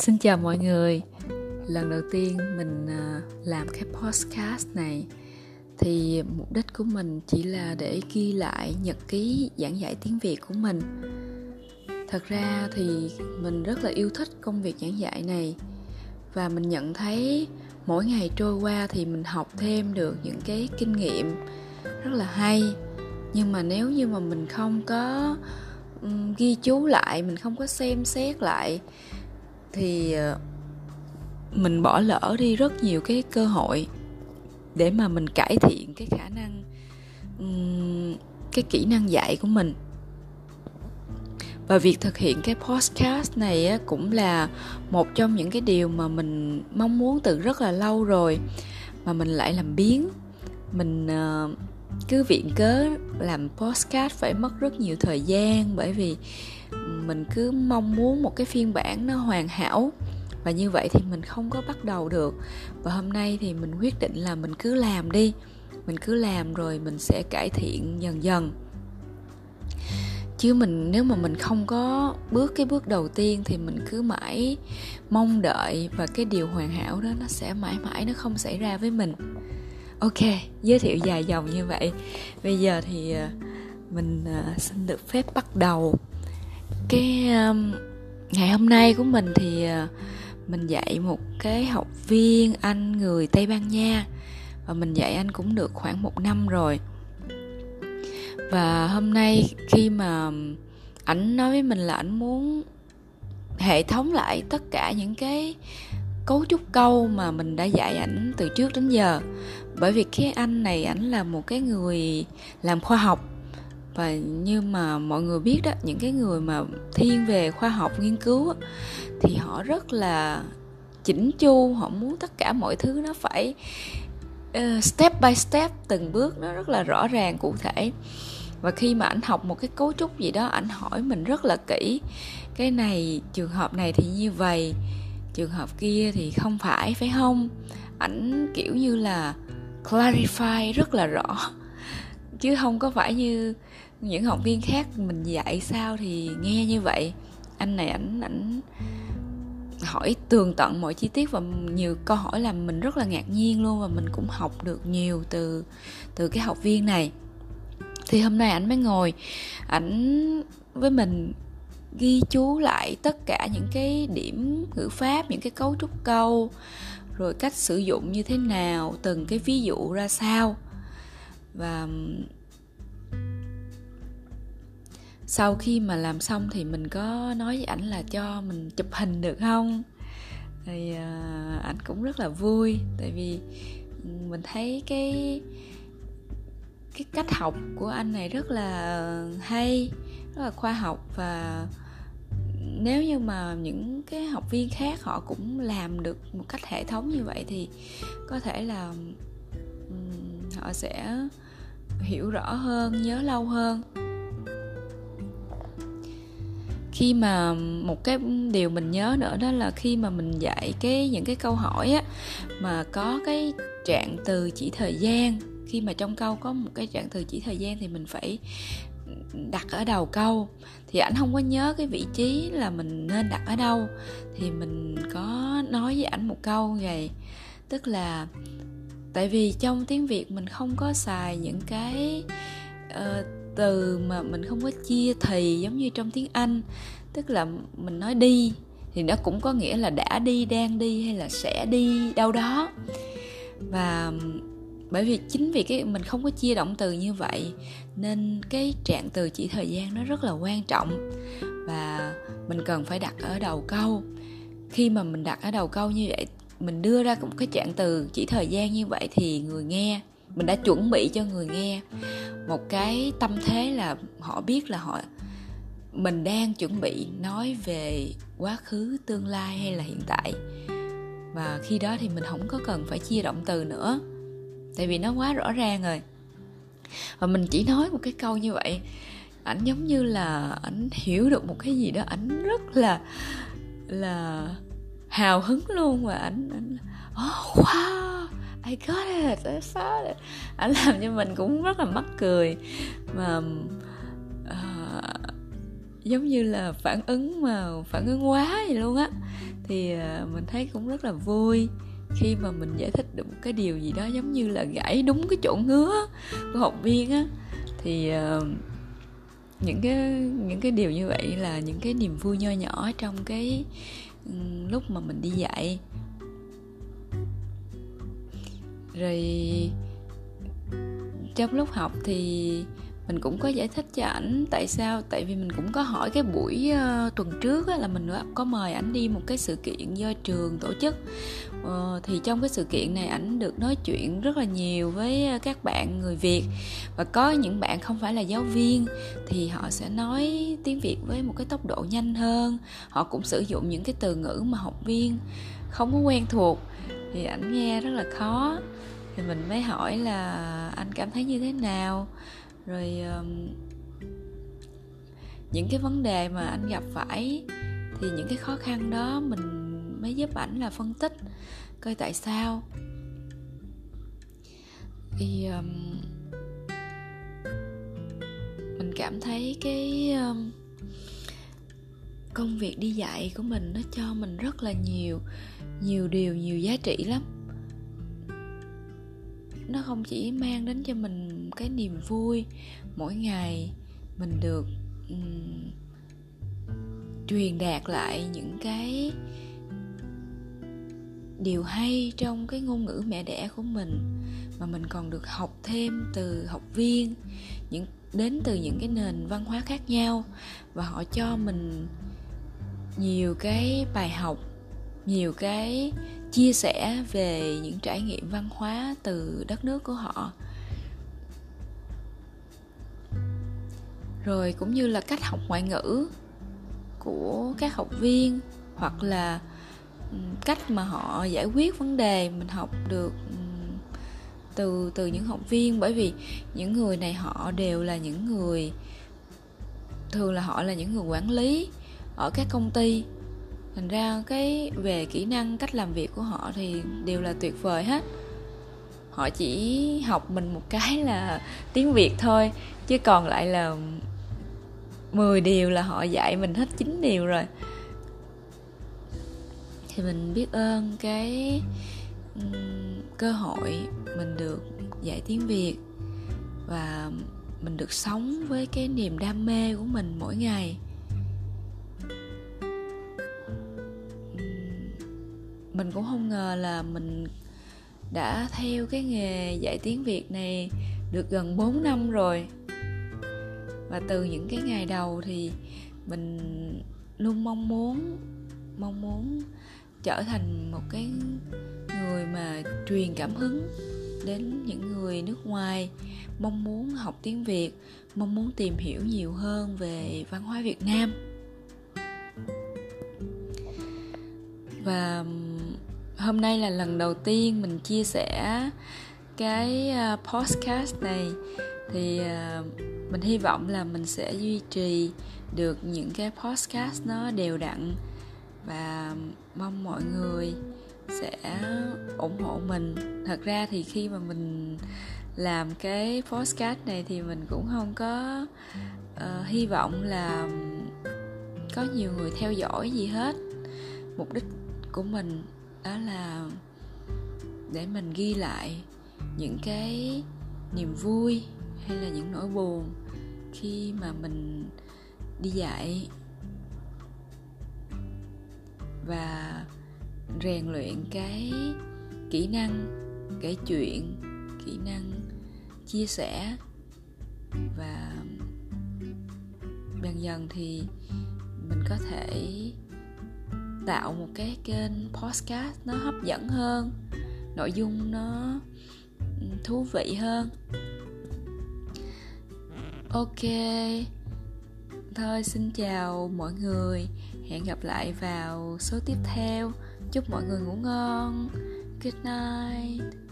Xin chào mọi người. Lần đầu tiên mình à, làm cái podcast này Thì mục đích của mình chỉ là để ghi lại nhật ký giảng dạy tiếng Việt của mình. Thật ra thì mình rất là yêu thích công việc giảng dạy này Và mình nhận thấy mỗi ngày trôi qua thì mình học thêm được những cái kinh nghiệm rất là hay. Nhưng mà nếu như mà mình không có ghi chú lại, mình không có xem xét lại thì ờ, mình bỏ lỡ đi rất nhiều cái cơ hội để mà mình cải thiện cái khả năng cái kỹ năng dạy của mình. Và việc thực hiện cái podcast này cũng là một trong những cái điều mà mình mong muốn từ rất là lâu rồi, mà mình lại làm biến. Mình ờ, cứ viện cớ làm podcast phải mất rất nhiều thời gian bởi vì mình cứ mong muốn một cái phiên bản nó hoàn hảo. Và như vậy thì mình không có bắt đầu được. Và hôm nay thì mình quyết định là mình cứ làm đi. Mình cứ làm rồi mình sẽ cải thiện dần dần. Chứ mình, nếu mà mình không có bước cái bước đầu tiên thì mình cứ mãi mong đợi và cái điều hoàn hảo đó nó sẽ mãi mãi, nó không xảy ra với mình. Ok, giới thiệu dài dòng như vậy. Bây giờ thì ờ, mình ờ, xin được phép bắt đầu cái um, ngày hôm nay của mình thì uh, mình dạy một cái học viên anh người tây ban nha. Và mình dạy anh cũng được khoảng một năm rồi. Và hôm nay khi mà um, ảnh nói với mình là ảnh muốn hệ thống lại tất cả những cái cấu trúc câu mà mình đã dạy ảnh từ trước đến giờ. Bởi vì cái anh này ảnh là một cái người làm khoa học và như mà mọi người biết đó những cái người mà thiên về khoa học nghiên cứu thì họ rất là chỉnh chu họ muốn tất cả mọi thứ nó phải uh, step by step từng bước nó rất là rõ ràng cụ thể. Và khi mà ảnh học một cái cấu trúc gì đó ảnh hỏi mình rất là kỹ cái này trường hợp này thì như vậy trường hợp kia thì không phải phải không? Ảnh kiểu như là clarify rất là rõ chứ không có phải như những học viên khác mình dạy sao thì nghe như vậy. Anh này ảnh ảnh hỏi tường tận mọi chi tiết và nhiều câu hỏi làm mình rất là ngạc nhiên luôn và mình cũng học được nhiều từ từ cái học viên này. Thì hôm nay ảnh mới ngồi, ảnh với mình ghi chú lại tất cả những cái điểm ngữ pháp, những cái cấu trúc câu, rồi cách sử dụng như thế nào, từng cái ví dụ ra sao và sau khi mà làm xong thì mình có nói với ảnh là cho mình chụp hình được không? Thì uh, ảnh cũng rất là vui tại vì mình thấy cái cái cách học của anh này rất là hay rất là khoa học và nếu như mà những cái học viên khác họ cũng làm được một cách hệ thống như vậy thì có thể là họ sẽ hiểu rõ hơn, nhớ lâu hơn. Khi mà một cái điều mình nhớ nữa đó là khi mà mình dạy cái, những cái câu hỏi á, mà có cái trạng từ chỉ thời gian. Khi mà trong câu có một cái trạng từ chỉ thời gian thì mình phải đặt ở đầu câu. Thì ảnh không có nhớ cái vị trí là mình nên đặt ở đâu. Thì mình có nói với ảnh một câu vậy tức là tại vì trong tiếng việt mình không có xài những cái uh, từ mà mình không có chia thì giống như trong tiếng anh. Tức là mình nói đi thì nó cũng có nghĩa là đã đi đang đi hay là sẽ đi đâu đó. Và bởi vì chính vì cái mình không có chia động từ như vậy nên cái trạng từ chỉ thời gian nó rất là quan trọng. Và mình cần phải đặt ở đầu câu. Khi mà mình đặt ở đầu câu như vậy mình đưa ra một cái trạng từ chỉ thời gian như vậy thì người nghe, mình đã chuẩn bị cho người nghe. Một cái tâm thế là họ biết là họ, mình đang chuẩn bị nói về quá khứ, tương lai hay là hiện tại. Và khi đó thì mình không có cần phải chia động từ nữa, tại vì nó quá rõ ràng rồi. Và mình chỉ nói một cái câu như vậy, ảnh giống như là ảnh hiểu được một cái gì đó, ảnh rất là là hào hứng luôn và ảnh ảnh oh wow I got it I found it. Ảnh làm cho mình cũng rất là mắc cười mà uh, giống như là phản ứng mà phản ứng quá vậy luôn á. Thì uh, mình thấy cũng rất là vui khi mà mình giải thích được một cái điều gì đó giống như là gãy đúng cái chỗ ngứa của học viên á. Thì uh, những cái những cái điều như vậy là những cái niềm vui nho nhỏ trong cái lúc mà mình đi dạy. Rồi trong lúc học thì mình cũng có giải thích cho ảnh tại sao tại vì mình cũng có hỏi cái buổi uh, tuần trước á, là mình có mời ảnh đi một cái sự kiện do trường tổ chức. Uh, thì trong cái sự kiện này ảnh được nói chuyện rất là nhiều với các bạn người việt. Và có những bạn không phải là giáo viên thì họ sẽ nói tiếng việt với một cái tốc độ nhanh hơn. Họ cũng sử dụng những cái từ ngữ mà học viên không có quen thuộc. Thì ảnh nghe rất là khó. Thì mình mới hỏi là anh cảm thấy như thế nào? Rồi um, những cái vấn đề mà anh gặp phải thì những cái khó khăn đó mình mới giúp ảnh là phân tích coi tại sao. Thì um, mình cảm thấy cái um, công việc đi dạy của mình nó cho mình rất là nhiều nhiều điều nhiều giá trị lắm nó không chỉ mang đến cho mình cái niềm vui. Mỗi ngày mình được um, truyền đạt lại những cái điều hay trong cái ngôn ngữ mẹ đẻ của mình. Mà mình còn được học thêm từ học viên những đến từ những cái nền văn hóa khác nhau. Và họ cho mình nhiều cái bài học nhiều cái chia sẻ về những trải nghiệm văn hóa từ đất nước của họ. Rồi cũng như là cách học ngoại ngữ của các học viên, hoặc là cách mà họ giải quyết vấn đề mình học được từ từ những học viên. Bởi vì những người này họ đều là những người, thường là họ là những người quản lý ở các công ty thành ra cái về kỹ năng cách làm việc của họ thì đều là tuyệt vời hết. Họ chỉ học mình một cái là tiếng việt thôi, chứ còn lại là 10 điều là họ dạy mình hết 9 điều rồi. Thì mình biết ơn cái cơ hội mình được dạy tiếng việt và mình được sống với cái niềm đam mê của mình mỗi ngày. Mình cũng không ngờ là mình đã theo cái nghề dạy tiếng Việt này được gần 4 năm rồi. Và từ những cái ngày đầu thì mình luôn mong muốn mong muốn trở thành một cái người mà truyền cảm hứng đến những người nước ngoài, mong muốn học tiếng việt, mong muốn tìm hiểu nhiều hơn về văn hóa việt nam. Và hôm nay là lần đầu tiên mình chia sẻ cái à, podcast này. Thì à, mình hy vọng là mình sẽ duy trì được những cái podcast nó đều đặn và mong mọi người sẽ ủng hộ mình. Thật ra thì khi mà mình làm cái podcast này thì mình cũng không có uh, hy vọng là có nhiều người theo dõi gì hết. Mục đích của mình đó là để mình ghi lại những cái niềm vui hay là những nỗi buồn khi mà mình đi dạy và rèn luyện cái kỹ năng kể chuyện, kỹ năng chia sẻ. Và dần dần thì mình có thể tạo một cái kênh podcast nó hấp dẫn hơn, nội dung nó thú vị hơn. Ok. Thôi, xin chào mọi người. Hẹn gặp lại vào số tiếp theo. Chúc mọi người ngủ ngon. Good night.